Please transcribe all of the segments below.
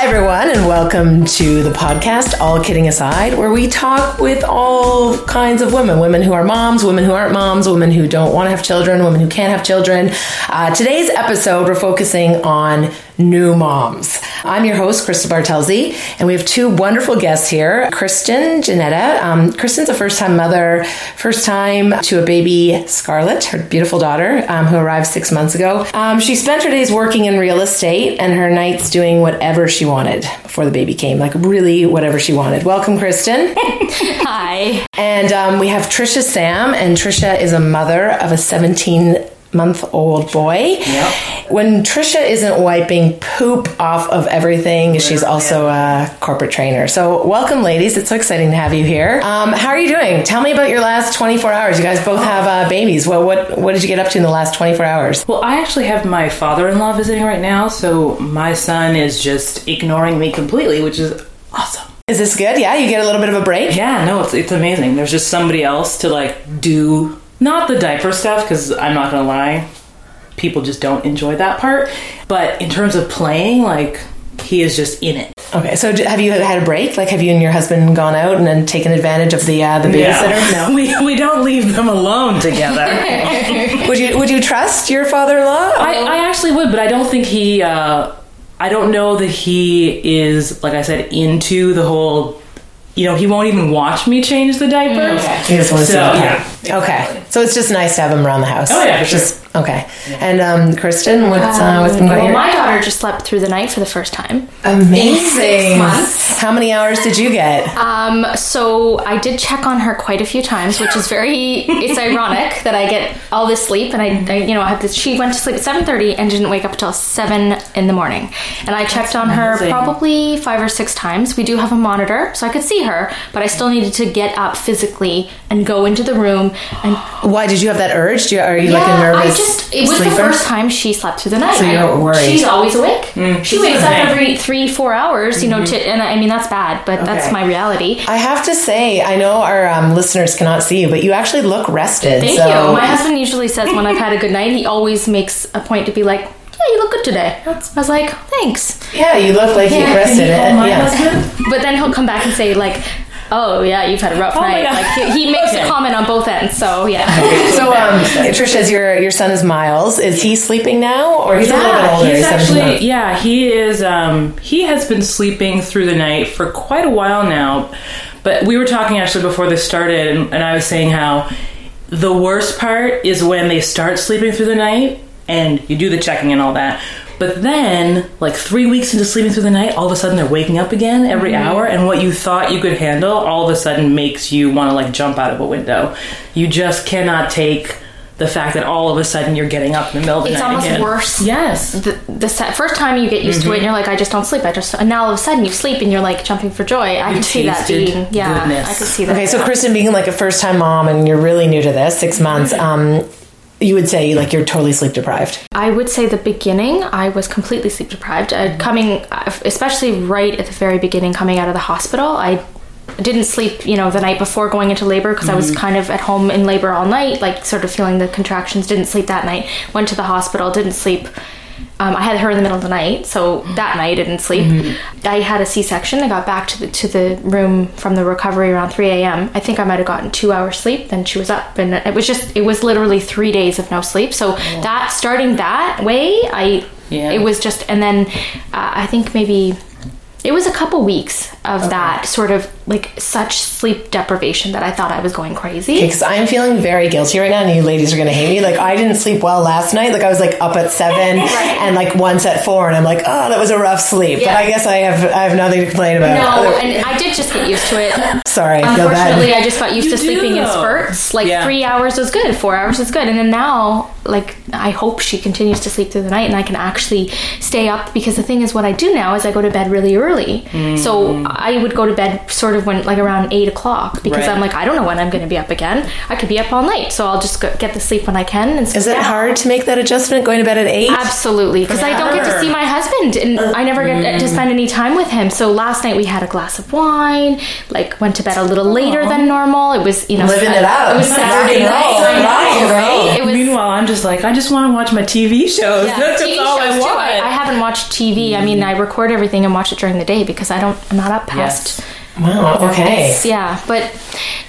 Hi, everyone, and welcome to the podcast, All Kidding Aside, where we talk with all kinds of women women who are moms, women who aren't moms, women who don't want to have children, women who can't have children. Uh, today's episode, we're focusing on new moms. I'm your host, Krista Bartelzi, and we have two wonderful guests here Kristen Janetta. Um, Kristen's a first time mother, first time to a baby, Scarlett, her beautiful daughter, um, who arrived six months ago. Um, she spent her days working in real estate and her nights doing whatever she wanted before the baby came, like really whatever she wanted. Welcome, Kristen. Hi. And um, we have Trisha Sam, and Trisha is a mother of a 17 month old boy. Yep. When Trisha isn't wiping poop off of everything, she's also a corporate trainer. So, welcome, ladies. It's so exciting to have you here. Um, how are you doing? Tell me about your last 24 hours. You guys both have uh, babies. Well, what what did you get up to in the last 24 hours? Well, I actually have my father-in-law visiting right now, so my son is just ignoring me completely, which is awesome. Is this good? Yeah, you get a little bit of a break. Yeah, no, it's it's amazing. There's just somebody else to like do not the diaper stuff because I'm not gonna lie, people just don't enjoy that part. But in terms of playing, like he is just in it. Okay, so have you had a break? Like, have you and your husband gone out and then taken advantage of the uh, the babysitter? No, we we don't leave them alone together. Would you Would you trust your father in law? I, I actually would, but I don't think he. Uh, I don't know that he is, like I said, into the whole. You know, he won't even watch me change the diapers. Mm, he just wants So, to. yeah. Okay, so it's just nice to have him around the house. Oh, yeah, for sure. Just okay. And um, Kristen, what's uh, what's been going Well, on? my daughter just slept through the night for the first time. Amazing. Six. How many hours did you get? Um, so I did check on her quite a few times, which is very. It's ironic that I get all this sleep, and I, I you know, I had this. She went to sleep at seven thirty and didn't wake up until seven in the morning. And I checked on her probably five or six times. We do have a monitor, so I could see her, but I still needed to get up physically and go into the room and Why did you have that urge? Do you, are you like a nervous just it was sleeper? the first time she slept through the night. So you I- were worried. She's always awake. she wakes up every three, four hours, you know, to and I mean that's bad, but that's my reality. I have to say, I know our um, listeners cannot see you, but you actually look rested. Thank so you. My husband usually says when I've had a good night, he always makes a point to be like, "Yeah, you look good today." I was like, "Thanks," yeah, you look like you rested. My yeah. husband? but then he'll come back and say like. Oh yeah, you've had a rough Oh night. Like he, he makes Okay. a comment on both ends, so yeah. So, um, Trisha's your your son is Miles. Is he sleeping now, or he's a little bit older? he's 17 actually yeah he is. Um, he has been sleeping through the night for quite a while now. But we were talking actually before this started, and, and I was saying how the worst part is when they start sleeping through the night, and you do the checking and all that. But then, like three weeks into sleeping through the night, all of a sudden they're waking up again every mm-hmm. hour, and what you thought you could handle all of a sudden makes you want to like jump out of a window. You just cannot take the fact that all of a sudden you're getting up in the middle of the It's night It's almost again. worse. Yes. the, the se- first time you get used to it and mm-hmm. you're like i just don't sleep i just and now all of a sudden you sleep and you're like jumping for joy i can see that being yeah goodness. i could see that Okay, so Kristen, being like a first time mom and you're really new to this, six months, mm-hmm. um, you would say like you're totally sleep deprived. i would say the beginning i was completely sleep deprived. Uh, coming uh, especially right at the very beginning coming out of the hospital i didn't sleep you know the night before going into labor because i was kind of at home in labor all night like sort of feeling the contractions didn't sleep that night. Went to the hospital didn't sleep um, I had her in the middle of the night, so that night I didn't sleep. I had a C-section. I got back to the to the room from the recovery around 3 a.m. I think I might have gotten two hours sleep. Then she was up, and it was just it was literally three days of no sleep. So that starting that way, I Yeah. it was just, and then uh, I think maybe it was a couple weeks of that sort of like such sleep deprivation that I thought I was going crazy. Because I'm feeling very guilty right now, and you ladies are going to hate me. Like I didn't sleep well last night. Like I was like up at seven and like once at four, and I'm like, oh, that was a rough sleep. But I guess I have I have nothing to complain about. No, Other- and I did just get used to it. Sorry, I feel Unfortunately, bad. I just got used You to do, sleeping in spurts. Like Yeah. three hours was good, four hours was good, and then now, like I hope she continues to sleep through the night, and I can actually stay up because the thing is, what I do now is I go to bed really early early. So mm. I would go to bed sort of when like around eight o'clock because Right. I'm like I don't know when I'm going to be up again. I could be up all night, so I'll just go, get the sleep when I can. And Is it hard to make that adjustment going to bed at eight? Absolutely, because I don't get to see my husband, and I never get to mm. spend any time with him. So last night we had a glass of wine, like went to bed a little later than normal. It was you know Living it up. It was Saturday and roll, night, I know, rock and roll. right? It was Meanwhile, I'm just like, I just want to watch my TV shows. yeah, That's TV all I shows, too. want. I, I haven't watched TV. I mean, mm. I record everything and watch it during the day because I don't. I'm not up past. Yes. Wow. Okay. Yeah, but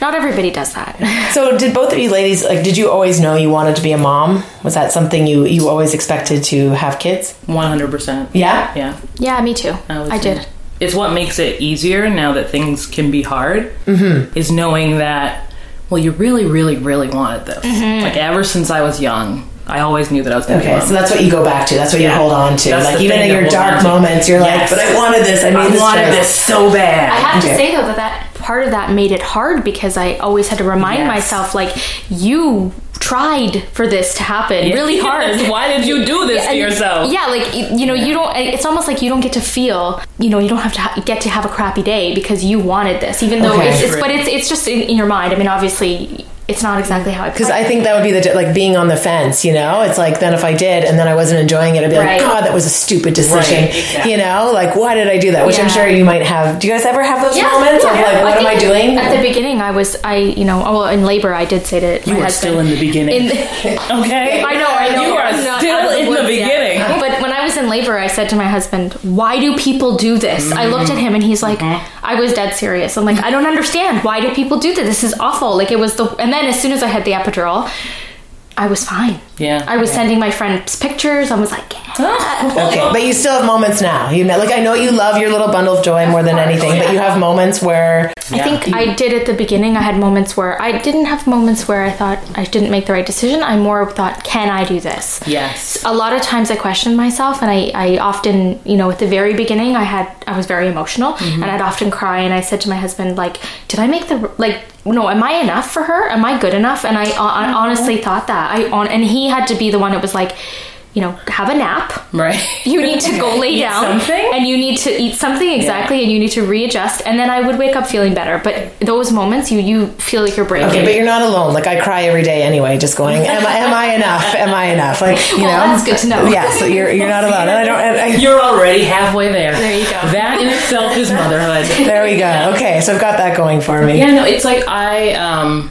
not everybody does that. So, did both of you ladies like? Did you always know you wanted to be a mom? Was that something you you always expected to have kids? 100%. Yeah. Yeah. yeah, me too. I I did. It's what makes it easier now that things can be hard, Mm-hmm. is knowing that, well, you really, really, really wanted this. Mm-hmm. Like, ever since I was young, I always knew that I was going to be Okay, so that's what you go back to. That's what you hold on to. That's like even in your dark moments, you're like, "But I wanted this. I made I this wanted choice." this so bad. I have Okay. to say though that that part of that made it hard because I always had to remind Yes. myself like you tried for this to happen really hard. Why did you do this to yourself? Yeah, like you know, you don't. It's almost like you don't get to feel. You know, you don't have to ha- get to have a crappy day because you wanted this, even though Okay. it's, it's. But it's it's just in, in your mind. I mean, obviously, it's not exactly how I. Because I think that would be the like being on the fence, you know. It's like then if I did and then I wasn't enjoying it, I'd be like, Right. God, that was a stupid decision, Right, exactly. you know. Like, why did I do that? Which I'm sure you might have. Do you guys ever have those Yeah, moments yeah, of like, what am I doing? At the beginning, I was, I, you know, oh, well, in labor, I did say to You my were husband. still in the beginning. In- okay? I know, I know. You are I'm still out in the woods yet. beginning. But when I was in labor, I said to my husband, "Why do people do this?" I looked at him, and he's like, mm-hmm. "I was dead serious." I'm like, "I don't understand. Why do people do this? This is awful." Like it was the. And then as soon as I had the epidural, I was fine. Yeah. I was sending my friends pictures. I was like, Okay, but you still have moments now. You know, like I know you love your little bundle of joy more than anything, but you have moments where I think I did at the beginning. I had moments where I didn't have moments where I thought I didn't make the right decision. I more thought, can I do this? Yes. A lot of times I questioned myself, and I, I often, you know, at the very beginning, I had I was very emotional, mm-hmm. and I'd often cry, and I said to my husband, like, did I make the like? No, am I enough for her? Am I good enough? And I, uh, I honestly thought that I on, and he had to be the one that was like, you know, have a nap. Right. You need to go lay Eat down something? and you need to eat something exactly and you need to readjust and then I would wake up feeling better. But those moments you you feel like you're breaking. Okay, but you're not alone. Like I cry every day anyway, just going, am I, am I enough? Am I enough? Like you Well, know, that's good to know. Yeah, so you're you're not alone, and I don't. And I, You're already halfway there. There you go. That in itself is motherhood. there we go. Okay, so I've got that going for me. Yeah, no, it's like I um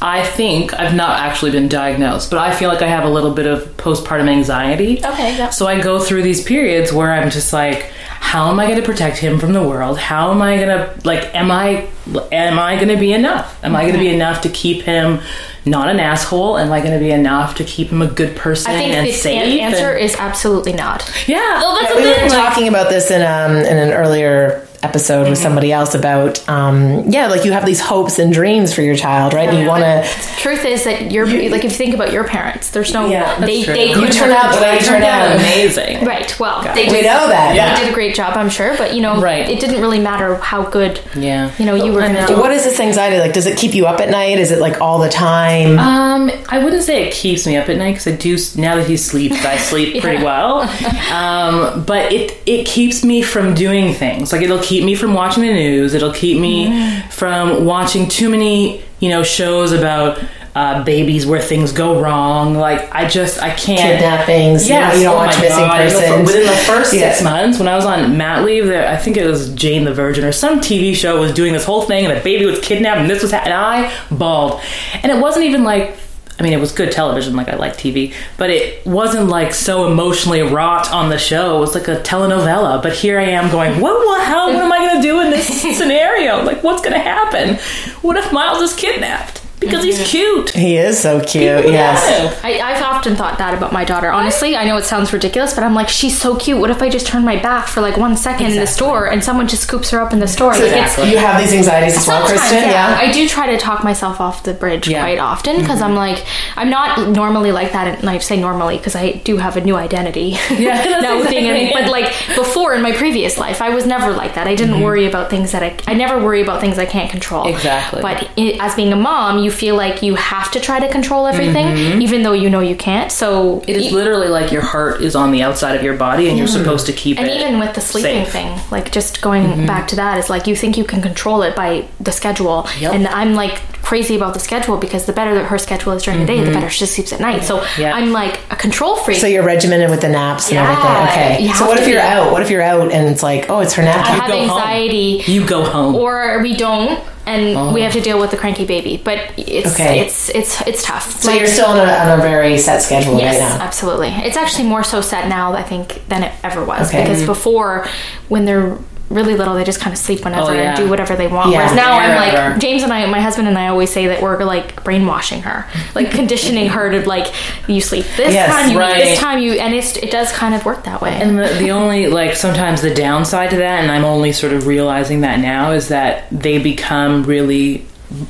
I think I've not actually been diagnosed, but I feel like I have a little bit of postpartum anxiety. Okay, yeah. So I go through these periods where I'm just like how am I going to protect him from the world? How am I going to like am I am I going to be enough? Am I going to be enough to keep him not an asshole? Am I going to be enough to keep him a good person I think and the safe? an- answer and- is absolutely not. yeah, well, that's we the were talking about this in um in an earlier episode Mm-hmm. with somebody else about um yeah like you have these hopes and dreams for your child right and you want to Truth is that you're like if you think about your parents, there's no Yeah, they they You couldn't turn out the way you turn out amazing. Right. Well, they we did, know that Yeah. they did a great job, I'm sure, but you know, Right. it didn't really matter how good Yeah. you know you were going to do. what is this anxiety like does it keep you up at night is it like all the time Um, I wouldn't say it keeps me up at night because I do. Now that he sleeps, I sleep pretty well. Um, but it it keeps me from doing things. Like it'll keep me from watching the news. It'll keep me from watching too many, you know, shows about uh, babies where things go wrong. Like I just I can't. kidnappings Yes. you, know, you don't oh watch missing God. Persons Within the first six Yeah. months, when I was on mat leave, there, I think it was Jane the Virgin or some TV show was doing this whole thing, and a baby was kidnapped, and this was, ha- and I bawled, and it wasn't even like. I mean, it was good television, like I like TV, but it wasn't like so emotionally wrought on the show. It was like a telenovela. But here I am going, what, what, how, what am I going to do in this scenario? Like, what's going to happen? What if Miles is kidnapped? Because he's cute. he is so cute yes I, I've often thought that about my daughter. Honestly, I know it sounds ridiculous, but I'm like, she's so cute. What if I just turn my back for like one second in the store and someone just scoops her up in the store? Like, it's, you have these anxieties as well Sometimes, kristen yeah, I do try to talk myself off the bridge Yeah. quite often because I'm mm-hmm. like, I'm not normally like that. And I say normally because I do have a new identity. Yeah, that's now being in- but like before in my previous life, I was never like that. I didn't mm-hmm. worry about things that I, I never worry about things I can't control. Exactly. But i as being a mom, you you feel like you have to try to control everything, mm-hmm. even though you know you can't. So Mm-hmm. It is e- literally like your heart is on the outside of your body, and you're mm-hmm. supposed to keep and it. And even with the sleeping safe. thing, like just going mm-hmm. back to that, is like you think you can control it by the schedule. Yep. And I'm like crazy about the schedule because the better her schedule is during the day, the better she sleeps at night. So Yeah. I'm like a control freak. So you're regimented with the naps and Yeah, everything. Okay. So what if you're be. out? What if you're out and it's like, oh, it's her nap I time? have go home. anxiety. You go home. or we don't and we oh. have to deal with the cranky baby but it's Okay. it's it's it's tough So you're still on a, on a very set schedule yes right now. absolutely it's actually more so set now i think than it ever was Okay. because mm-hmm. before when they're really little they just kind of sleep whenever Oh, yeah. and do whatever they want Yeah. whereas now i'm like james and i my husband and i always say that we're like brainwashing her like conditioning her to like you sleep this Yes, time you right. this time you and it's, it does kind of work that way And the, the only like sometimes the downside to that, and I'm only sort of realizing that now, is that they become really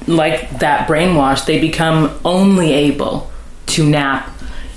like that brainwash. They become only able to nap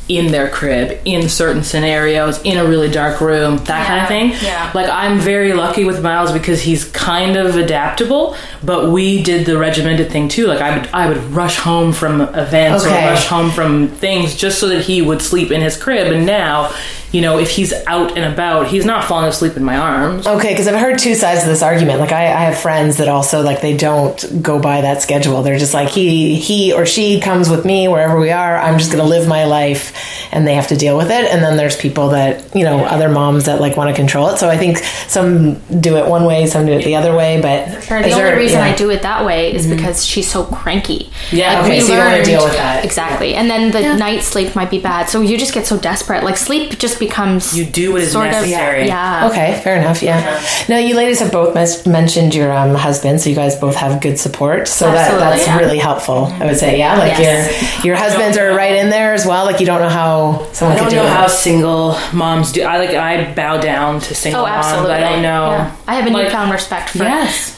in their crib in certain scenarios in a really dark room that kind of thing yeah. like i'm very lucky with miles because he's kind of adaptable but we did the regimented thing too like i would i would rush home from events Okay. or rush home from things just so that he would sleep in his crib and now you know if he's out and about he's not falling asleep in my arms Okay, because I've heard two sides of this argument. Like I, I have friends that also like they don't go by that schedule. They're just like he he or she comes with me wherever we are. I'm just going to live my life, and they have to deal with it. And then there's people that you know other moms that like want to control it. So I think some do it one way, some do it the other way. But Sure. The only there- reason yeah. Mm-hmm. I do it that way is because she's so cranky. Yeah, Like, okay, we so you wanna deal with that. exactly. And then the night sleep might be bad, so you just get so desperate. Like sleep just becomes You do what is sort necessary. Of, yeah. Okay, fair enough. Yeah. Now you ladies have both mes- mentioned your um, husband, so you guys both have good support. So that, that's yeah. really helpful. I would say, yeah. Like Yes. your your husbands are right in there as well. Like you don't know how someone I don't do know it. how single moms do. I like I bow down to single Oh, absolutely. moms. I don't know. Yeah. I have a Like- newfound respect for Yes.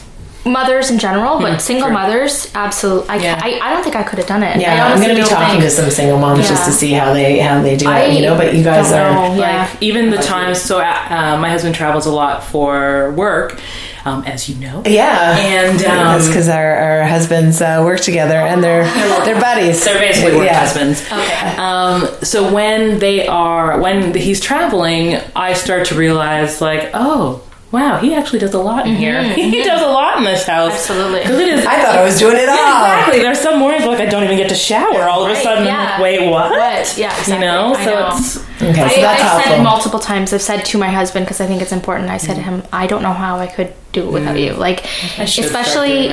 Mothers in general, but single true. mothers, absolutely. I, Yeah. I, I don't think I could have done it. Yeah, I'm going to be talking think- to some single moms just to see how they how they do I it. You know, but you guys are. know. Yeah. Like even the times. So uh, my husband travels a lot for work, um, as you know. Yeah, And, that's um, because our, our husbands uh, work together and they're they're buddies. They're basically work Yeah. husbands. Okay. Um, so when they are when he's traveling, I start to realize like, oh, wow, he actually does a lot in here. he does a lot in this house. Absolutely. Because it is. I thought I was doing it all. Yeah, exactly. There's some mornings like I don't even get to shower. All of a Right, sudden, yeah. wait, what? What? Yeah, exactly. You know, I so know. it's Okay, so I, that's I've said helpful. multiple times. I've said to my husband because I think it's important. I said to him, "I don't know how I could do it without you." Like, Mm. I especially.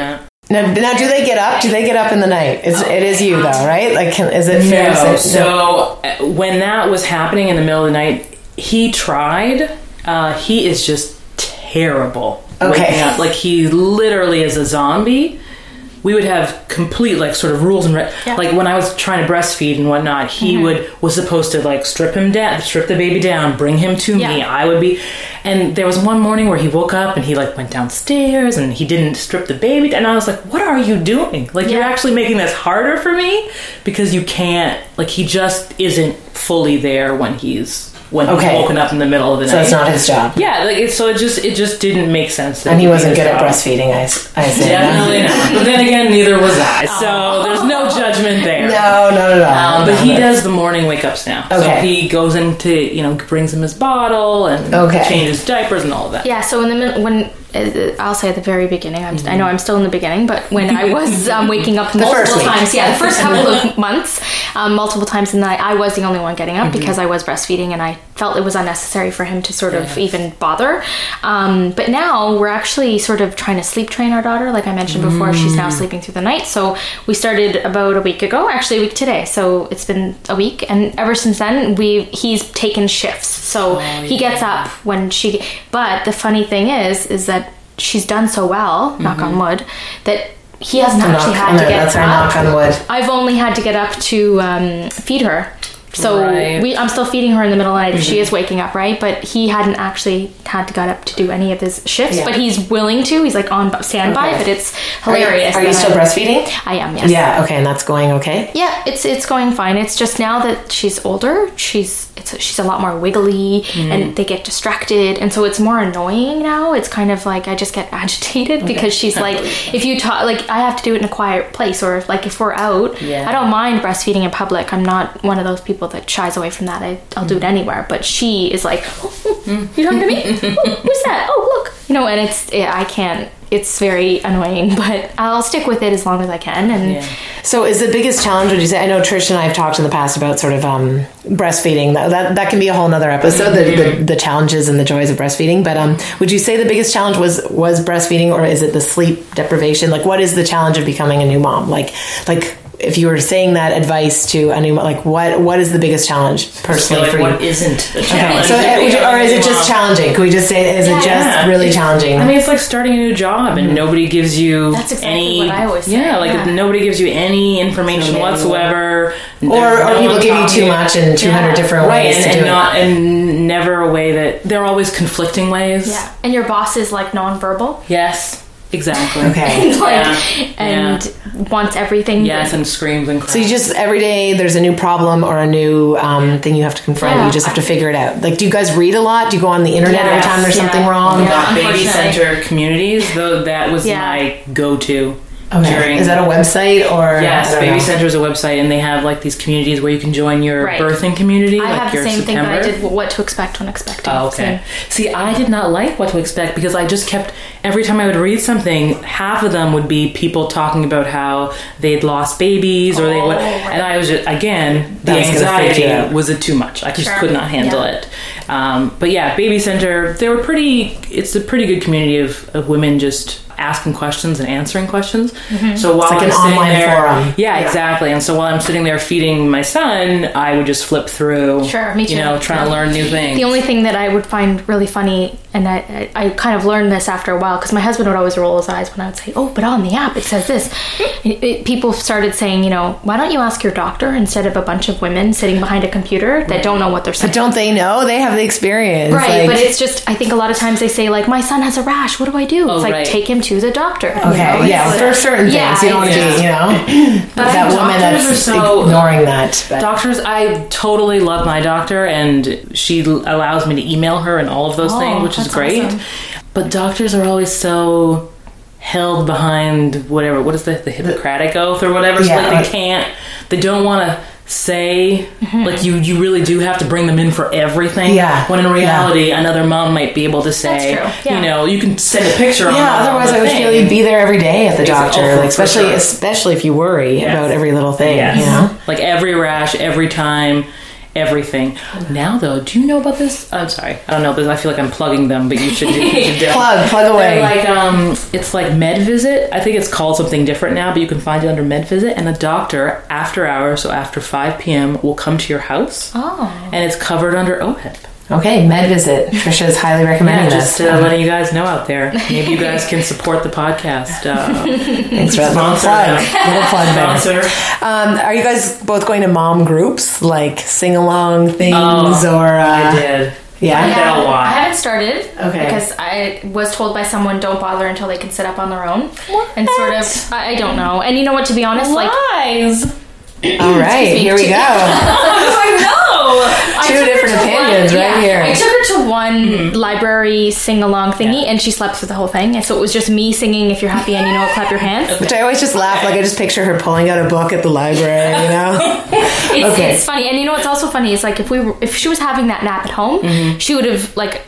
Now, now, do they get up? Do they get up in the night? It's, it is you though, right? Like, can, is it fair No. to say? So uh, when that was happening in the middle of the night, he tried. Uh, he is just terrible. Okay. Up. Like he literally is a zombie. We would have complete like sort of rules and re- Yeah. like when I was trying to breastfeed and whatnot, he mm-hmm. would was supposed to like strip him down, strip the baby down, bring him to me. I would be, and there was one morning where he woke up and he like went downstairs and he didn't strip the baby, and I was like, "What are you doing? Like you're actually making this harder for me because you can't like he just isn't fully there when he's when Okay. he's woken up in the middle of the So night. it's not his job, yeah, like it, so it just it just didn't make sense. That and he wasn't his good at job. breastfeeding. I assume. Definitely not. But then again, neither was I. So there's no judgment there. No, no, no, no. Um, but he does the morning wake ups now. So Okay. he goes into, you know, brings him his bottle and Okay. changes diapers and all of that. Yeah, so in the mid- when I'll say at the very beginning, I'm, I know I'm still in the beginning, but when I was um, waking up multiple first times, yeah, the first couple of months, um, multiple times in the night, I was the only one getting up because I was breastfeeding, and I felt it was unnecessary for him to sort of even bother. Um, but now we're actually sort of trying to sleep train our daughter, like I mentioned before. She's now sleeping through the night, so we started about a week ago, actually a week today. So it's been a week, and ever since then, we he's taken shifts. So he gets up when she. But the funny thing is, is that she's done so well, knock on wood, that he hasn't Knock- actually had to get that's up. knock on wood. I've only had to get up to um, feed her. So Right. we, I'm still feeding her in the middle of the night. She mm-hmm. is waking up, right? But he hadn't actually had to get up to do any of his shifts. Yeah. But he's willing to. He's like on standby. Okay. But it's Are you, hilarious. are you still I- breastfeeding? I am. Yes. Yeah. Okay, and that's going okay. Yeah, it's it's going fine. It's just now that she's older, she's it's she's a lot more wiggly, mm. and they get distracted, and so it's more annoying now. It's kind of like I just get agitated because she's like, if you talk, like I have to do it in a quiet place, or like if we're out, Yeah. I don't mind breastfeeding in public. I'm not one of those people that shies away from that. I, I'll do it anywhere, but she is like, you talking to me? Oh, who's that? Oh, look, you know, and it's yeah, I can't. It's very annoying, but I'll stick with it as long as I can, and. Yeah. So, is the biggest challenge? Would you say? I know Trish and I have talked in the past about sort of um, breastfeeding. That, that that can be a whole nother episode. The, the, the challenges and the joys of breastfeeding. But um, would you say the biggest challenge was was breastfeeding, or is it the sleep deprivation? Like, what is the challenge of becoming a new mom? Like, like if you were saying that advice to a new mom, like what what is the biggest challenge personally like, for you? what isn't the Okay, challenge? so uh, would you- or is it just challenging? Can we just say is it just Yeah. really challenging? I mean, it's like starting a new job, and nobody gives you That's exactly any. what I always say, Yeah, like yeah. nobody gives you any information No whatsoever. or There's or people give you too much in 200 Yeah. different Right, ways and, to and do it. not and never a way that there are always conflicting ways. Yeah, and your boss is like nonverbal, Yes, exactly. Okay. like, Yeah. and wants everything. Yes, and screams and cries. So you just every day there's a new problem or a new um, thing you have to confront. Yeah. You just have to figure it out. Like, do you guys read a lot? Do you go on the internet every time there's yeah. something wrong? Yeah. baby center communities, though that was Yeah. my go-to. Okay. During, Is that a website or? Yes, Baby know. Center is a website, and they have like these communities where you can join your Right. birthing community. I like have the your same thing, but I did what to expect when expecting. Oh, okay. See, I did not like what to expect because I just kept every time I would read something, half of them would be people talking about how they'd lost babies or they would, Oh, right. and I was just again the That was gonna freak you anxiety was it too much. I just Sure. could not handle Yeah. it. Um, but yeah, Baby Center, they were pretty. It's a pretty good community of, of women just asking questions and answering questions. Mm-hmm. So while like I'm an sitting online there, forum. Yeah, Yeah. exactly. And so while I'm sitting there feeding my son, I would just flip through. Sure, me too. You know, trying to learn new things. The only thing that I would find really funny, and I, I, I kind of learned this after a while, because my husband would always roll his eyes when I would say, "Oh, but on the app it says this." It- it- people started saying, you know, why don't you ask your doctor instead of a bunch of women sitting behind a computer that don't know what they're saying. But don't they know? They have the experience. Right, Like- but it's just I think a lot of times they say like my son has a rash. What do I do? it's oh, like right. take him to the doctor. okay. Yeah. For certain things, Yeah, you don't want to be. You know, that woman that's so- ignoring that. But- Doctors, I totally love my doctor, and she allows me to email her and all of those Oh, things, which is great. awesome. But doctors are always so held behind whatever. What is the, the Hippocratic oath or whatever? So Yeah, like they can't. They don't want to say like you. You really do have to bring them in for everything. Mm-hmm. Yeah, When in reality, another mom might be able to say, yeah. you know, you can send a picture. yeah. Otherwise, I would thing. feel you'd be there every day at the doctor, Oh, like especially sure. especially if you worry Yes. about every little thing. Yes. You know. Like every rash, every time, everything. Now, though, do you know about this? I'm sorry, I don't know because I feel like I'm plugging them, but you should. do- You should do- Plug, plug away. They're like um, it's like Med Visit. I think it's called something different now, but you can find it under Med Visit. And a doctor after hours, so after 5 p.m., will come to your house, Oh. and it's covered under OHIP. Okay, med visit. Trisha's highly recommending Yeah, this. just uh, letting you guys know out there. Maybe you guys can support the podcast. Uh, Thanks for that little Sponsor. plug. Little plug there. sponsor. Um, are you guys both going to mom groups like sing along things Oh, or uh, I did. yeah? Yeah. a lot. I haven't started Okay. because I was told by someone don't bother until they can sit up on their own What? and sort of I, I don't know. And you know what? To be honest, like Lies. All right, here we go. I know. I Two different to opinions right yeah, here. I took her to one Mm-hmm. library sing along thingy, and she slept through the whole thing. And so it was just me singing "If You're Happy and You Know It, Clap Your Hands." Which I always just laugh. Like I just picture her pulling out a book at the library. You know? It's, Okay. it's funny, and you know what's also funny is like if we were, if she was having that nap at home, Mm-hmm. she would have like.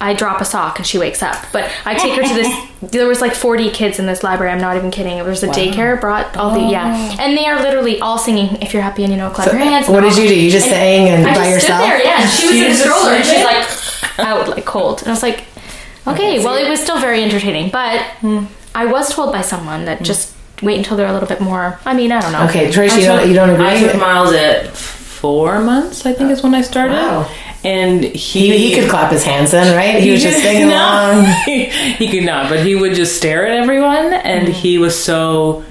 I drop a sock and she wakes up. But I take her to this. There was like 40 kids in this library. I'm not even kidding. It was a daycare. Brought all the yeah, oh. and they are literally all singing. If you're happy and you know, clap your hands. what did you do? You just and sang and I by just yourself? Stood there, yeah. She was She in a stroller and she's sleeping? like out like cold. And I was like, okay, well, it was still very entertaining. But hmm. I was told by someone that hmm. just wait until they're a little bit more. I mean, I don't know. Okay, Trish, I you don't you don't I agree? took Miles at four months, I think is when I started. Wow. And he He, he could clap his hands then, right? He was just singing along. he could not, but he would just stare at everyone, and Mm. he was so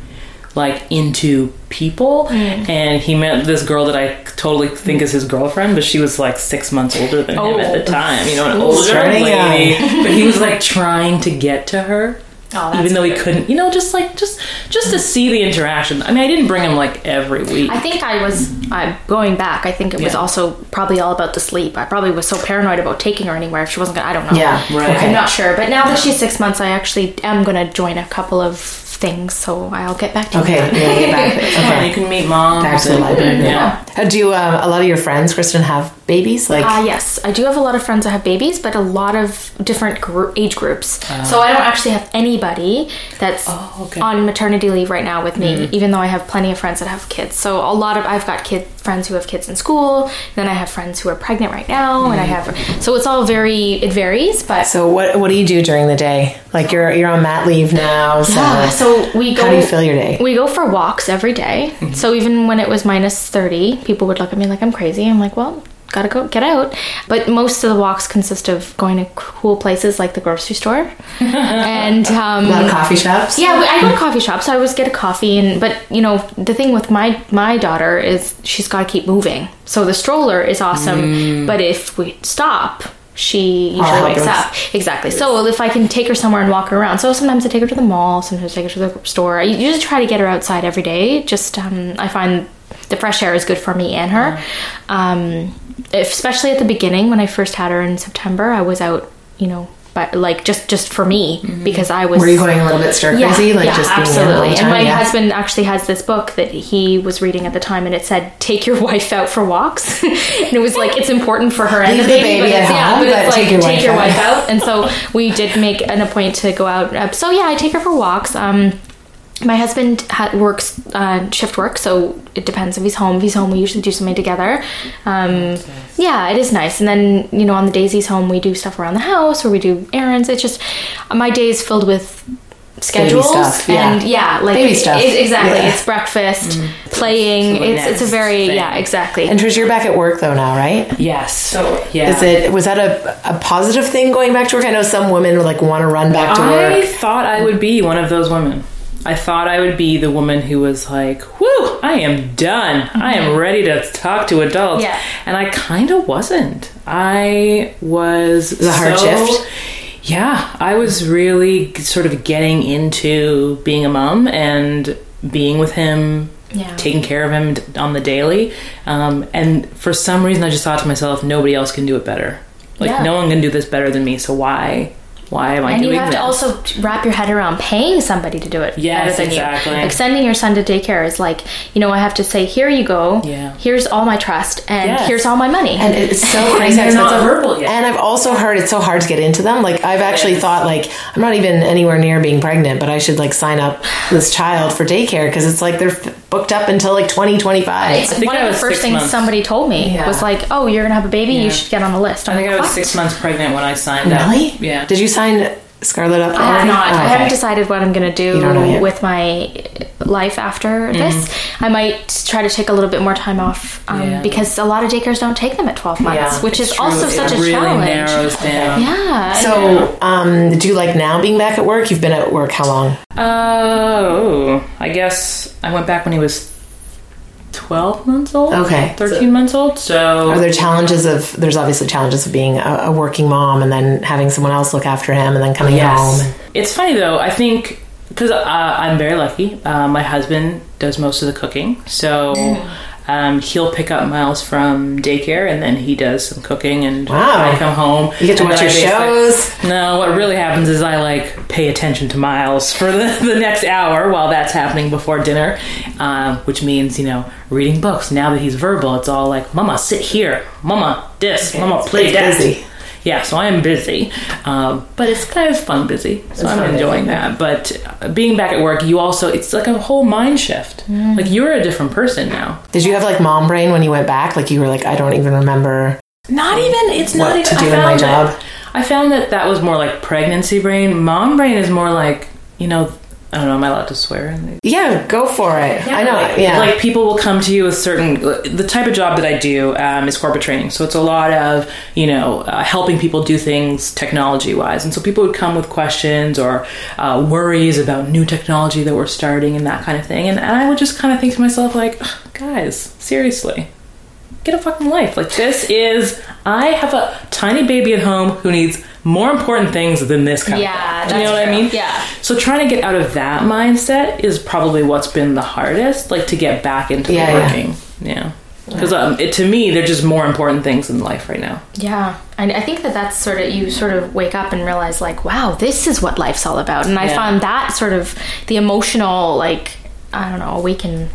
like into people. And he met this girl that I totally think is his girlfriend, but she was like six months older than him at the time. You know, an older lady. but he was like trying to get to her. Oh, even though he cute. couldn't, you know, just like just just to see the interaction. I mean, I didn't bring him like every week. I think I was uh, going back. I think it was Yeah. also probably all about the sleep. I probably was so paranoid about taking her anywhere if she wasn't gonna. I don't know. Yeah, right. I'm not sure. But now that she's six months, I actually am gonna join a couple of things. So I'll get back to Okay, you. yeah, get back. Okay. you can meet mom. Back to the and- library. Yeah. Uh, do um, a lot of your friends, Kristen, have babies? Like, Uh, yes, I do have a lot of friends that have babies, but a lot of different gr- age groups. so ah. I don't actually have anybody that's Oh, okay. on maternity leave right now with me, mm. even though I have plenty of friends that have kids. So a lot of I've got kid friends who have kids in school. Then I have friends who are pregnant right now, and I mm. have so it's all very it varies, but. so what what do you do during the day? Like you're you're on mat leave now, so, yeah, so we go. how do you fill your day? We go for walks every day. Mm-hmm. So even when it was minus 30, people would look at me like I'm crazy. I'm like, well, gotta go get out. But most of the walks consist of going to cool places like the grocery store. and um, a lot of coffee shops. yeah, I go to coffee shops. So I always get a coffee, and but you know the thing with my my daughter is she's got to keep moving. So the stroller is awesome, but if we stop, she usually hell wakes up. Exactly. So if I can take her somewhere and walk her around, so sometimes I take her to the mall, sometimes I take her to the store. I usually try to get her outside every day. Just um, I find the fresh air is good for me and her. Um, especially at the beginning when I first had her in September, I was out, you know. But like just just for me because I was Were you going a little bit stir crazy? like just being in all the time? and my yeah. husband actually has this book that he was reading at the time, and it said, "Take your wife out for walks." and it was like it's important for her and the the baby, baby but at it's, yeah, home, but but it's like take your wife out. wife out. And so we did make an appointment to go out. Uh, So yeah, I take her for walks. Um, my husband ha- works uh, shift work, so it depends if he's home. If he's home, we usually do something together. Um, yeah, it is nice. And then you know, on the days he's home, we do stuff around the house or we do errands. It's just my day is filled with schedules stuff, yeah. and yeah, like Baby stuff. it- exactly. Yeah. It's breakfast, playing. So it's it's a very thing. yeah, exactly. And Trish, you're back at work though now, right? Yes. So yeah. Is it was that a, a positive thing going back to work? I know some women like want to run back to I work. I thought I would be one of those women. I thought I would be the woman who was like, "Whoo, I am done. I am ready to talk to adults." Yeah. And I kind of wasn't. I was a hard so- shift? Yeah, I was really sort of getting into being a mom and being with him, Yeah. taking care of him on the daily. Um, and for some reason, I just thought to myself, nobody else can do it better. Like Yeah. no one can do this better than me. So why? Why am I and doing this? And you have this? to also wrap your head around paying somebody to do it Yes, better than exactly. you. Like sending your son to daycare is like, you know, I have to say, here you go. Yeah. Here's all my trust, and Yes. here's all my money. And it's so crazy. they're not verbal yet. And I've also heard it's so hard to get into them. Like I've actually Yes. thought like I'm not even anywhere near being pregnant, but I should like sign up this child for daycare because it's like they're f- booked up until like 2025. it's think one I of the first things months. somebody told me Yeah. was like, "Oh, you're gonna have a baby. Yeah. You should get on the list." I I'm think like, I was "What?" six months pregnant when I signed up. Really? Yeah. Did you sign Scarlett up? I have already? not. Oh, I haven't decided what I'm going to do don't know yet. with my life after Mm-hmm. this. I might try to take a little bit more time off um, Yeah. because a lot of daycares don't take them at 12 months, Yeah, which is True, also it such a really challenge. narrows down. Yeah. So, um, do you like now being back at work? You've been at work how long? Oh, I guess I went back when he was twelve months old. Okay. thirteen months old. So Are there challenges of? There's obviously challenges of being a, a working mom and then having someone else look after him and then coming Yes. home. It's funny though. I think because uh, I'm very lucky. Uh, my husband does most of the cooking, so um, he'll pick up Miles from daycare, and then he does some cooking, and Wow. I come home. You get to watch your shows. No, what really happens is I like pay attention to Miles for the, the next hour while that's happening before dinner, uh, which means you know reading books. Now that he's verbal, it's all like, "Mama, sit here. Mama, this. Mama, play It's that." busy. Yeah, so I am busy, um, but it's kind of fun busy. So I'm enjoying busy. that. But uh, being back at work, you also it's like a whole mind shift. Mm. Like you're a different person now. Did you have like mom brain when you went back? Like you were like, I don't even remember Not even it's not what even to I do in my found that- job. I found that that was more like pregnancy brain. Mom brain is more like, you know, I don't know. Am I allowed to swear? in these? Yeah, go for it. I know. Like, yeah. like people will come to you with certain. The type of job that I do um, is corporate training, so it's a lot of you know uh, helping people do things technology wise, and so people would come with questions or uh, worries about new technology that we're starting and that kind of thing, and, and I would just kind of think to myself like, "Ugh, guys, seriously. Get a fucking life. Like this is I have a tiny baby at home who needs more important things than this kind Yeah, of thing. Do you know that's what I mean? Yeah. So trying to get out of that mindset is probably what's been the hardest, like to get back into Yeah, the yeah. working. Yeah. Because um, to me, they're just more important things in life right now. Yeah, and I think that that's sort of you sort of wake up and realize like, wow, this is what life's all about. And I Yeah. found that sort of the emotional like I don't know awaken.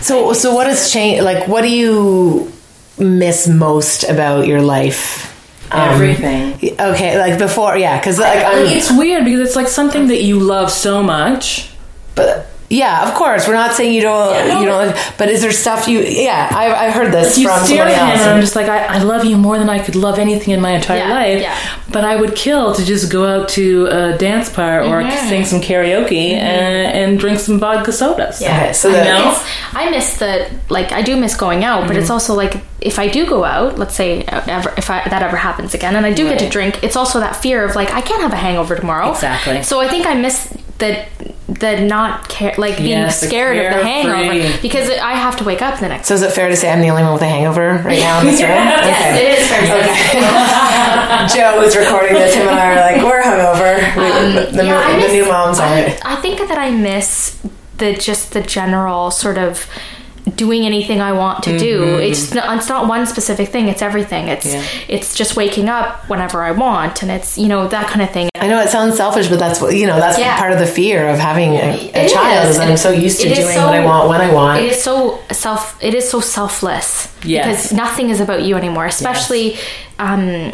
So, so what has changed? Like, what do you miss most about your life? Um, Everything. Okay, like before, yeah, because like I'm, It's weird because it's like something that you love so much. but yeah, of course, we're not saying you don't, you don't. like- But is there stuff you? Yeah, I've, I've heard this You from stare somebody at him else. and I'm just like, I, I love you more than I could love anything in my entire Yeah, life. yeah. But I would kill to just go out to a dance part or Mm-hmm. sing some karaoke and, and drink some vodka sodas. Okay, so I, that- know? I miss the like I do miss going out, Mm-hmm. but it's also like if I do go out, let's say uh, ever, if I, that ever happens again, and I do get to drink, it's also that fear of like I can't have a hangover tomorrow. Exactly. So I think I miss that the not care like being Yes, scared of the carefree. hangover because I have to wake up the next. So is it fair to say I'm the only one with a hangover right now in this room? Yes, it is fair Okay. Joe is recording this. Him and I are like, we're hungover. We- the, Um, Yeah, the miss- new moms are. I, I think that I miss the just the general sort of doing anything I want to do. It's not it's not one specific thing. It's everything. It's Yeah. it's just waking up whenever I want, and it's you know that kind of thing. I know it sounds selfish, but that's what you know. That's Yeah. part of the fear of having a, a child. is, Is I'm so used to doing so- what I want when I want. It is so self. It is so selfless Yes. because nothing is about you anymore. Especially. Um,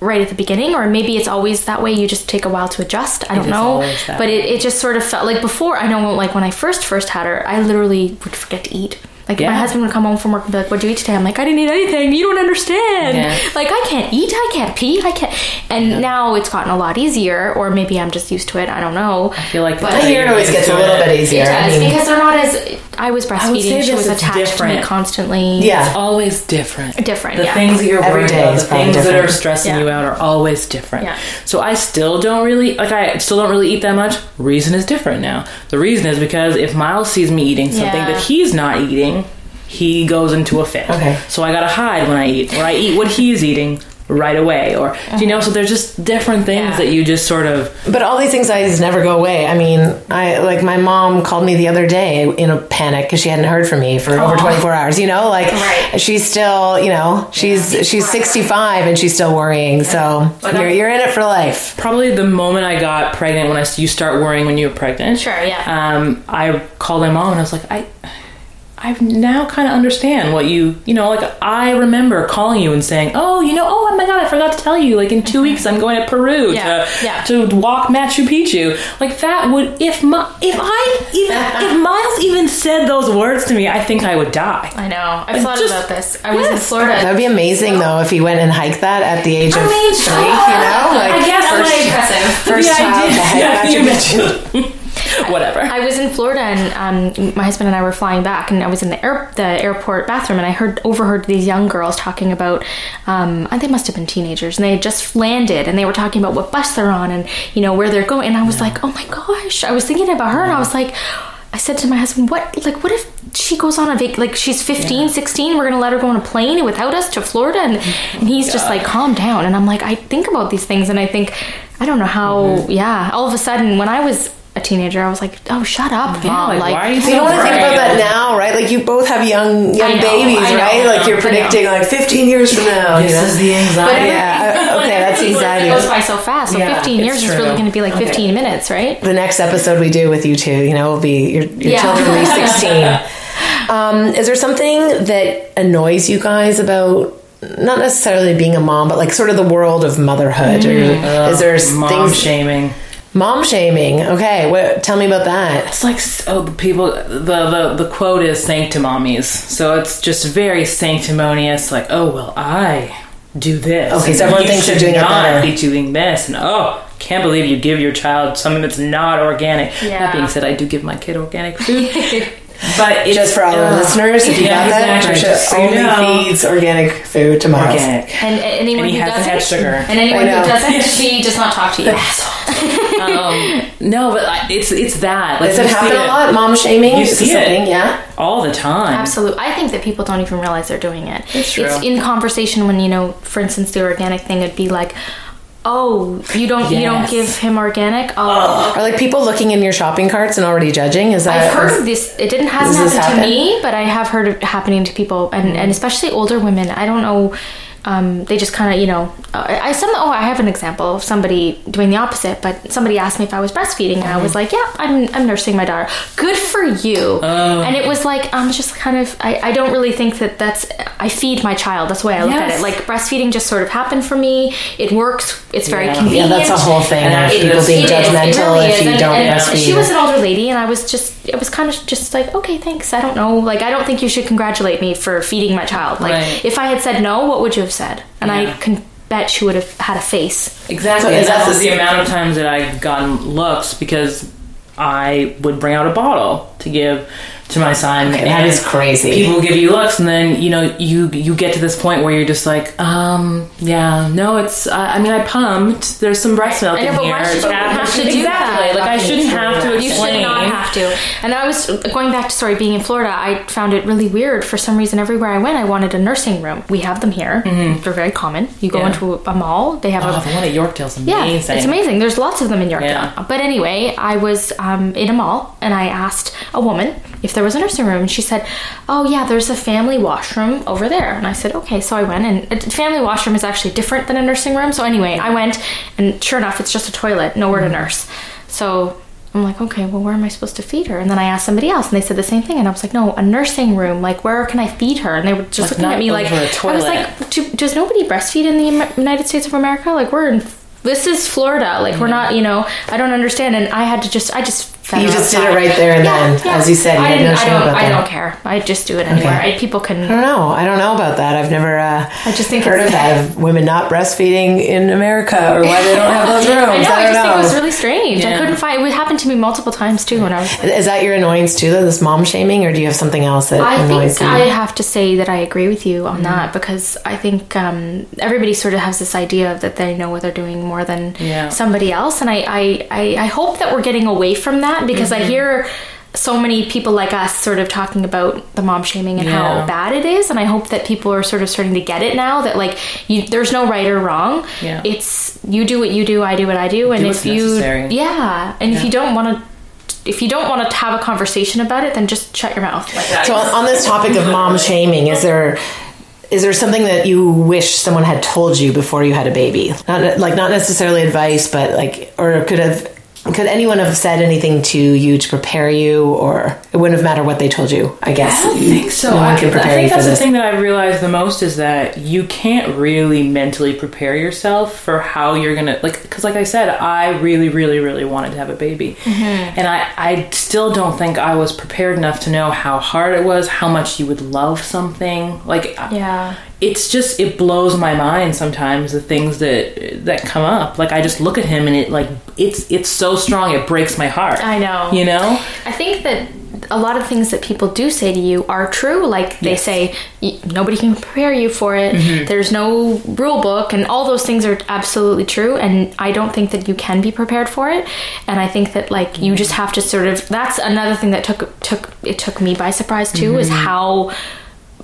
Right at the beginning, or maybe it's always that way. You just take a while to adjust. I don't know, but it, it just sort of felt like before. I know, like when I first first had her, I literally would forget to eat. Like my husband would come home from work and be like, "What'd you eat today?" I'm like, "I didn't eat anything. You don't understand. Yeah. Like I can't eat. I can't pee. I can't." And now it's gotten a lot easier, or maybe I'm just used to it. I don't know. I feel like But- I hear it always gets a little bit easier. It I does mean, because they're not as. I was would breastfeeding. say She was is attached to me constantly. yeah. It's always different. Different, The yeah. things that you're Every worried about, the probably things that are stressing Yeah. you out are always different. Yeah. So I still don't really like. I still don't really eat that much. Reason is different now. The reason is because if Miles sees me eating something Yeah. that he's not eating, he goes into a fit. Okay. So I gotta hide when I eat, or I eat what he's eating right away, or do you know. So there's just different things Yeah. that you just sort of. But all these anxieties never go away. I mean, I like my mom called me the other day in a panic because she hadn't heard from me for over 24 hours. You know, like Right. she's still, you know, she's she's 65 and she's still worrying. So you're you're in it for life. Probably the moment I got pregnant, when I you start worrying when you're pregnant. Sure, yeah. Um, I called my mom and I was like, I, I now kind of understand what you, you know, like I remember calling you and saying, oh, you know, oh my god, I forgot to tell you, like in two weeks I'm going to Peru Mm-hmm. Yeah, to yeah. to walk Machu Picchu. Like that would if my if I even if Miles even said those words to me, I think I would die. I know. I've thought just- about this. I was in yes. Florida. That would be amazing though if he went and hiked that at the age of mean, three. You know, like I guess first, like- impressive. first The child idea- to hike Yeah, Machu Picchu. Whatever. I was in Florida and um, my husband and I were flying back, and I was in the air, the airport bathroom, and I heard overheard these young girls talking about. Um, and they must have been teenagers, and they had just landed, and they were talking about what bus they're on, and you know where they're going. And I was like, oh my gosh! I was thinking about her, and I was like. I said to my husband, "What? Like, what if she goes on a vac? Like, she's 15, 16. We're gonna let her go on a plane without us to Florida?" And, and he's just like, "Calm down." And I'm like, I think about these things, and I think, I don't know how. Mm-hmm. Yeah, all of a sudden, when I was a teenager, I was like, "Oh, shut up, Yeah, mom!" like, why are you You so don't want to think about that now, right? Like you both have young young know, babies, know, right? Like you're predicting like 15 years from now. you This know? is the anxiety. Yeah, uh, okay, that's It anxiety. goes by so fast. So Yeah, 15 years it's is really going to be like 15 minutes, right? the next episode we do with you two, you know, will be your, your Yeah. children will be 16. Um, is there something that annoys you guys about not necessarily being a mom, but like sort of the world of motherhood? Or is there s- Mom things shaming. Mom shaming? Okay, what, tell me about that. It's like oh, the people. The, the the quote is sanctimommies, so it's just very sanctimonious. Like, oh well, I do this. Okay, and so everyone you thinks they're should doing it not better. Be doing this, and oh, can't believe you give your child something that's not organic. Yeah. That being said, I do give my kid organic food. but it's, Just for all our uh, listeners, if you yeah, got that, exactly. Trisha so you only know. feeds organic food to moms. organic. And anyone And he who hasn't had sugar. and anyone I who doesn't, she does not talk to you. um, no, but it's it's that. Like Does it happen a lot? Mom shaming? You see it. Yeah. all the time. Absolutely. I think that people don't even realize they're doing it. It's true. in conversation when, you know, for instance, the organic thing would be like, oh, you don't you don't give him organic? Oh. Are like people looking in your shopping carts and already judging? Is that? I've heard of this. It didn't hasn't Does this to happen? me, but I have heard it happening to people, and, and mm. especially older women. I don't know. Um, they just kind of, you know, uh, I some. Oh, I have an example of somebody doing the opposite. But somebody asked me if I was breastfeeding, and I was like, "Yeah, I'm, I'm nursing my daughter. Good for you." And it was like, I'm just kind of. I, I don't really think that that's. I feed my child. That's the way I look at it. Like breastfeeding just sort of happened for me. It works. It's very Yeah. Convenient. yeah, that's a whole thing. And of people being It is, it judgmental really if you And- don't and breastfeed. She was an older lady, and I was just, it was kind of just like, okay, thanks. I don't know. Like, I don't think you should congratulate me for feeding my child. Like, Right. if I had said no, what would you have said? And I can bet she would have had a face. Exactly. So and is that that's the- the amount of times that I've gotten looks because I would bring out a bottle to give to my son. that and is crazy. People give you looks, and then you know you you get to this point where you're just like, um, yeah, no, it's. Uh, I mean, I pumped. There's some breast milk I know, in but here. why should It's have to do exactly. that? Like I shouldn't have to You should not have to. And I was going back to sorry, being in Florida, I found it really weird. For some reason, everywhere I went, I wanted a nursing room. We have them here. They're very common. You go Yeah. into a mall, they have Oh, a the one at Yorkdale's Yeah, it's amazing. There's lots of them in Yorkdale. Yeah. But anyway, I was um, in a mall and I asked a woman if there was a nursing room, and she said, "Oh yeah, there's a family washroom over there." And I said, "Okay." So I went, and a family washroom is actually different than a nursing room. So anyway, I went, and sure enough, it's just a toilet, nowhere Mm-hmm. to nurse. So. I'm like, okay, well, where am I supposed to feed her? And then I asked somebody else, and they said the same thing. And I was like, no, a nursing room. Like, where can I feed her? And they were just Like, looking at me like, I was like, does nobody breastfeed in the United States of America? Like we're in this is Florida. Like we're not, you know, I don't understand. And I had to just, I just. You just did it right there and then, as you said, you I didn't. I shame don't. I don't care. I just do it anywhere. Okay. I, people I can. don't know. I don't know about that. I've never. Uh, I just think heard of that of women not breastfeeding in America or why they don't have those rooms. I know. I, don't just think it was really strange. I couldn't find. It happened to me multiple times too. When I was. Is that your annoyance too, though? This mom shaming, or do you have something else that I annoys you? I have to say that I agree with you on that because I think um, everybody sort of has this idea that they know what they're doing more than Yeah. somebody else, and I, I, I, I hope that we're getting away from that because I mm-hmm. hear so many people like us sort of talking about the mom shaming and Yeah. how bad it is, and I hope that people are sort of starting to get it now that like you, there's no right or wrong. Yeah. It's you do what you do, I do what I do, and Do if you necessary. yeah, and if you don't want to. If you don't want to have a conversation about it, then just shut your mouth. Like that. So on, on this topic of mom shaming, is there is there something that you wish someone had told you before you had a baby? Not like not necessarily advice, but like or could have could anyone have said anything to you to prepare you, or it wouldn't have mattered what they told you? I guess. I don't think so. No I, I think that's the thing that I realized the most is that you can't really mentally prepare yourself for how you're gonna like. Because, like I said, I really, really, really wanted to have a baby, Mm-hmm. and I, I still don't think I was prepared enough to know how hard it was, how much you would love something. Like, Yeah. It's just it blows my mind sometimes the things that that come up. Like, I just look at him and it like it's it's so strong it breaks my heart. I know. You know. I think that a lot of things that people do say to you are true. Like they Yes. say, nobody can prepare you for it. Mm-hmm. There's no rule book, and all those things are absolutely true. And I don't think that you can be prepared for it. And I think that like you just have to sort of. That's another thing that took took it took me by surprise too. Is how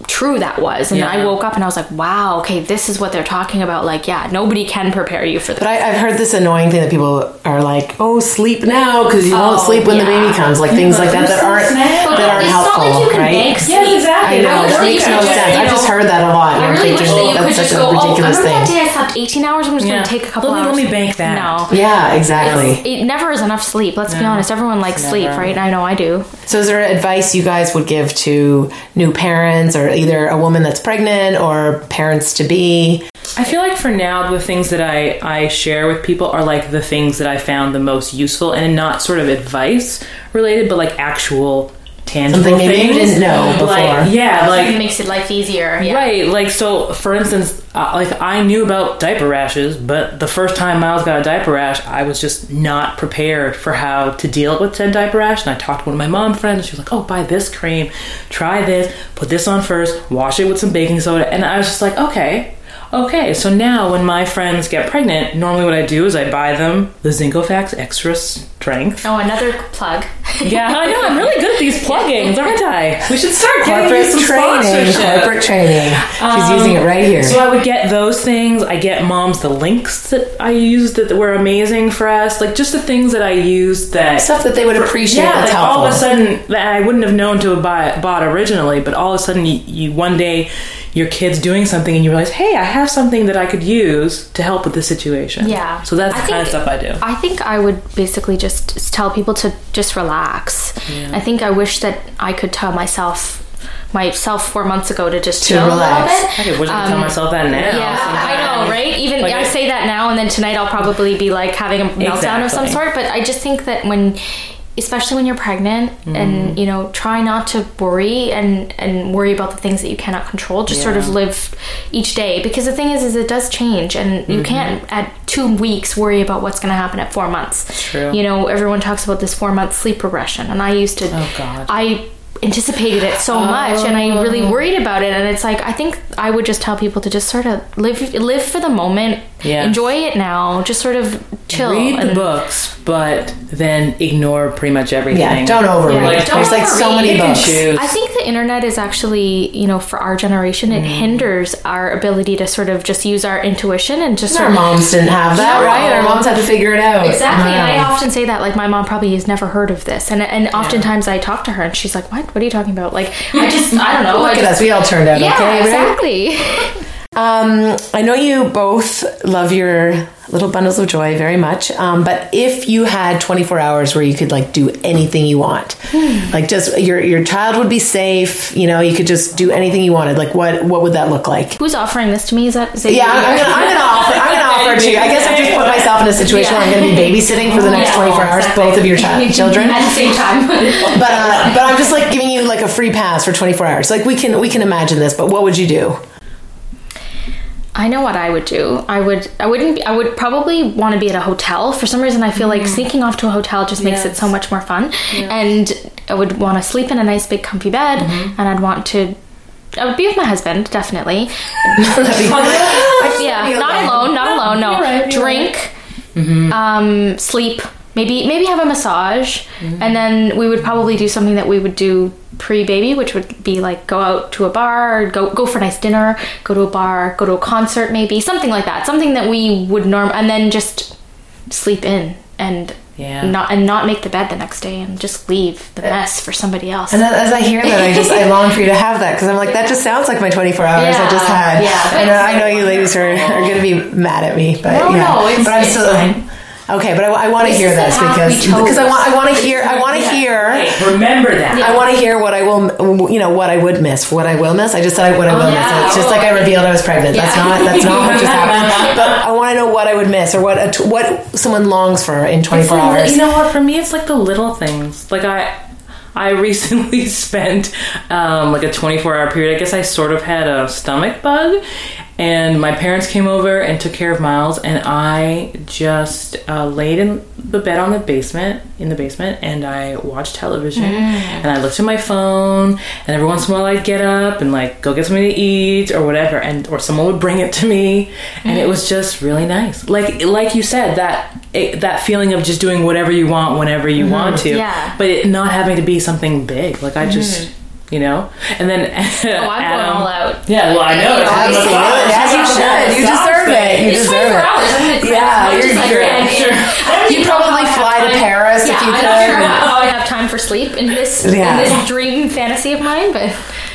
true that was and. Yeah. i woke up and i was like wow okay this is what they're talking about like yeah nobody can prepare you for this But I, I've heard this annoying thing that people are like, "Oh, sleep now because you won't Oh, sleep when the baby comes." Like things like that that aren't that aren't it's helpful, not like you can right? bank Yes, exactly. I know it that makes no just, sense. you I've just heard that a lot, and I I'm really thinking wish that you that's could such just a go, oh, ridiculous remember that thing. day I slept 18 hours? I'm just Yeah. going to take a couple Let me- hours. let me bank that. No. Yeah, exactly. It never is enough sleep. Let's be honest. Everyone likes sleep, right? I know I do. So, is there advice you guys would give to new parents, or either a woman that's pregnant or parents to be? I feel like for now, the things that I, I share with people are like the things that I found the most useful and not sort of advice related, but like actual tangible Something maybe you didn't know before. Like, yeah, Like, it makes it life easier. Yeah. Right, like so. For instance, uh, like I knew about diaper rashes, but the first time Miles got a diaper rash, I was just not prepared for how to deal with said diaper rash. And I talked to one of my mom friends. She was like, "Oh, buy this cream, try this, put this on first, wash it with some baking soda." And I was just like, "Okay." Okay, so now when my friends get pregnant, normally what I do is I buy them the Zincofax Extra Strength. Oh, another plug. Yeah, I know. I'm really good at these plugins, aren't I? We should start getting Corporate you some training. sponsorship. Corporate training. She's Um, using it right here. So I would get those things. I get moms the links that I used that were amazing for us, like just the things that I used that Stuff that they would appreciate yeah, that's like all of a sudden that I wouldn't have known to have buy, bought originally, but all of a sudden you, you one day your kid's doing something and you realize, hey, I have something that I could use to help with the situation. Yeah. So that's I the kind of stuff I do. I think I would basically just tell people to just relax. I think I wish that I could tell myself myself four months ago to just To chill relax. a little bit. I wish I could tell myself that now. Um, Yeah, I know, right? Even Like I I- say that now, and then tonight I'll probably be like having a meltdown of some sort. But I just think that when, especially when you're pregnant, Mm. and you know, try not to worry and and worry about the things that you cannot control. Just sort of live each day because the thing is, is it does change, and Mm-hmm. you can't at two weeks worry about what's going to happen at four months. True. You know, everyone talks about this four month sleep regression, and I used to. Oh, God. I anticipated it so much and I really Oh. worried about it and it's like I think I would just tell people to just sort of live live for the moment Yeah. enjoy it now just sort of chill Read the and- books, but then ignore pretty much everything. yeah, don't overread. Yeah, like, There's like so many books. I think the internet is actually, you know, for our generation, Mm. it hinders our ability to sort of just use our intuition and just Our sort of moms didn't have that, No. right? Our moms had to figure it out. Exactly, and I often say that. Like my mom probably has never heard of this, and and oftentimes I talk to her, and she's like, "What? What are you talking about?" Like I just, I don't know. I Look at just, us. We all turned out Yeah, okay, right? exactly. Um, I know you both love your little bundles of joy very much. Um, but if you had 24 hours where you could like do anything you want, like just your your child would be safe, you know, you could just do anything you wanted. Like what what would that look like? Who's offering this to me? Is that is it Yeah, I'm, gonna I'm gonna offer I'm gonna offer it to you. I guess I've just put myself in a situation where I'm gonna be babysitting for the next Yeah, 24 hours, both of your child, children. at the same time? But uh, but I'm just like like a free pass for 24 hours. Like we can we can imagine this, but what would you do? I know what I would do. I would. I wouldn't. Be, I would probably want to be at a hotel. For some reason, I feel like mm. sneaking off to a hotel just makes it so much more fun. And I would want to sleep in a nice big comfy bed, mm-hmm. and I'd want to. I would be with my husband, definitely. yeah, not alone. Not alone. No, you're right, you're drink, um, mm-hmm. sleep. Maybe maybe have a massage, and then we would probably do something that we would do pre-baby, which would be like go out to a bar, go go for a nice dinner, go to a bar, go to a concert, maybe something like that. Something that we would norm, and then just sleep in and Yeah. not and not make the bed the next day and just leave the mess for somebody else. And as I hear that, I just I long for you to have that because I'm like that just sounds like my 24 hours I just had. yeah. I know I know you ladies are, are going to be mad at me, but No, yeah. no, it's- but I'm it's still fine. Okay. But I, want to hear this because because I want I want to hear I want to hear. Hey, remember that. I want to hear what I will, you know, what I would miss, what I will miss. I just said I, what I will Oh, yeah. miss. It's just like I revealed I was pregnant. That's not, that's not what just happened. But I want to know what I would miss or what, a t- what someone longs for in 24 It's like- hours. You know what? For me, it's like the little things. Like I, I recently spent um, like a 24 hour period. I guess I sort of had a stomach bug, and my parents came over and took care of Miles, and I just uh, laid in the bed on the basement in the basement, and I watched television, mm. and I looked at my phone, and every once in a while I'd get up and like go get something to eat or whatever, and or someone would bring it to me, and it mm. was just really nice. Like like you said that. It, that feeling of just doing whatever you want whenever you mm-hmm. want to, Yeah. but it not having to be something big. Like I just, mm-hmm. You know, and then oh, I'm going all out. Yeah, well, I know. it's Yeah, on the Absolutely. side. As you It's on should. You deserve side. it. You It's deserve 24 it. hours. I'm Yeah, you're- just like, you're- yeah, sure. You'd even know probably how I have fly to time- Paris if yeah, you I'm could. not sure how I have time for sleep in this Yeah. in this dream fantasy of mine, but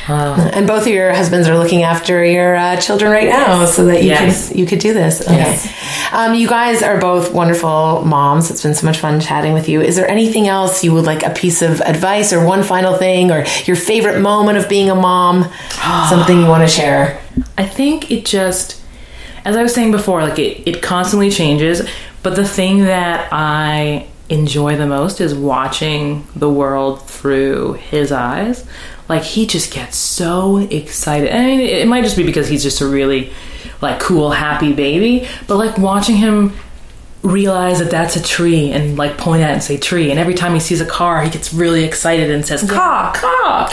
And both of your husbands are looking after your uh, children right now, so that you Yes. could you could do this. Okay. Yes. Um, you guys are both wonderful moms. It's been so much fun chatting with you. Is there anything else you would like a piece of advice or one final thing or your favorite moment of being a mom? Something you want to share? I think it just, as I was saying before, like it, it constantly changes. But the thing that I enjoy the most is watching the world through his eyes. Like he just gets so excited. I mean, it might just be because he's just a really like cool, happy baby, but like watching him realize that that's a tree and like point at it and say tree and every time he sees a car he gets really excited and says car car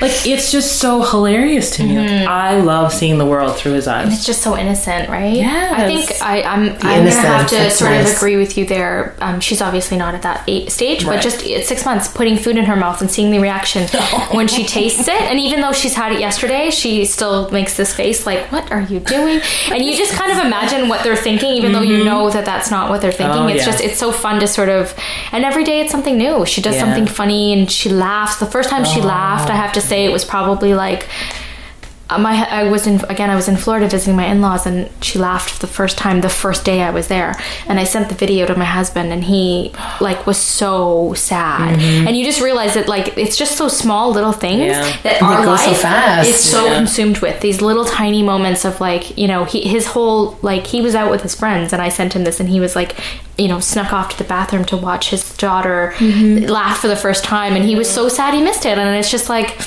like it's just so hilarious to me like, i love seeing the world through his eyes It's just so innocent, right? Yes. I think I, I'm, I'm gonna have to sort nice. of agree with you there. Um, she's obviously not at that eight stage, Right. but just at six months, putting food in her mouth and seeing the reaction when she tastes it, and even though she's had it yesterday, she still makes this face like, "What are you doing?" And you just kind of imagine what they're thinking, even though you know that that's not what they're thinking. Oh, it's yeah. just it's so fun to sort of, and every day it's something new. She does Yeah. something funny and she laughs. The first time she oh. laughed, I have to say, it was probably like Uh, my I was in again I was in Florida visiting my in-laws and she laughed the first time the first day I was there and I sent the video to my husband and he like was so sad mm-hmm. and you just realize that like it's just so small little things Yeah. that And our life so fast. is so Yeah. consumed with these little tiny moments of like you know he his whole like he was out with his friends and I sent him this and he was like you know snuck off to the bathroom to watch his daughter mm-hmm. laugh for the first time and he was so sad he missed it and it's just like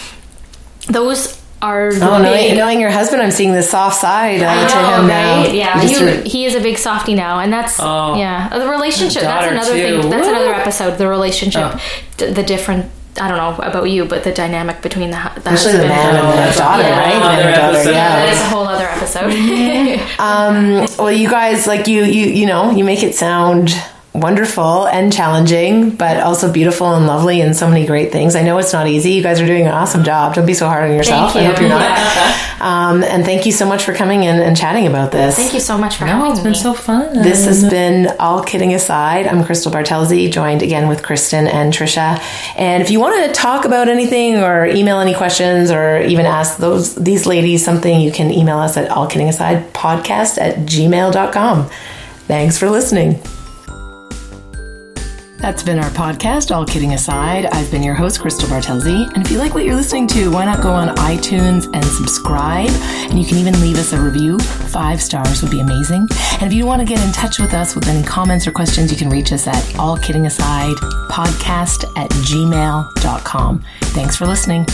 those are Oh, knowing, big knowing your husband, I'm seeing the soft side uh, I to know, him now. right? Yeah, he, to- he is a big softy now, and that's Oh. yeah. The relationship. That's another too. thing. That's Woo. another episode. The relationship, Oh. d- the different. I don't know about you, but the dynamic between the, the Especially the husband man and Oh, the that's daughter, Yeah. right? Man Another and daughter, episode. yeah. is a whole other episode. Um, well, you guys, like you, you, you know, you make it sound wonderful and challenging, but also beautiful and lovely and so many great things. I know it's not easy. You guys are doing an awesome job. Don't be so hard on yourself. Thank I hope you're not. Um, and thank you so much for coming in and chatting about this. Thank you so much for no having it's been me. so fun This has been All Kidding Aside. I'm Crystal Bartelzi, joined again with Kristen and Trisha. And if you want to talk about anything or email any questions or even ask those these ladies something, you can email us at allkiddingaside podcast at gmail.com. Thanks for listening. That's been our podcast, All Kidding Aside. I've been your host, Crystal Bartelzi. And if you like what you're listening to, why not go on iTunes and subscribe? And you can even leave us a review. Five stars would be amazing. And if you want to get in touch with us with any comments or questions, you can reach us at All Kidding Aside podcast at gmail.com. Thanks for listening.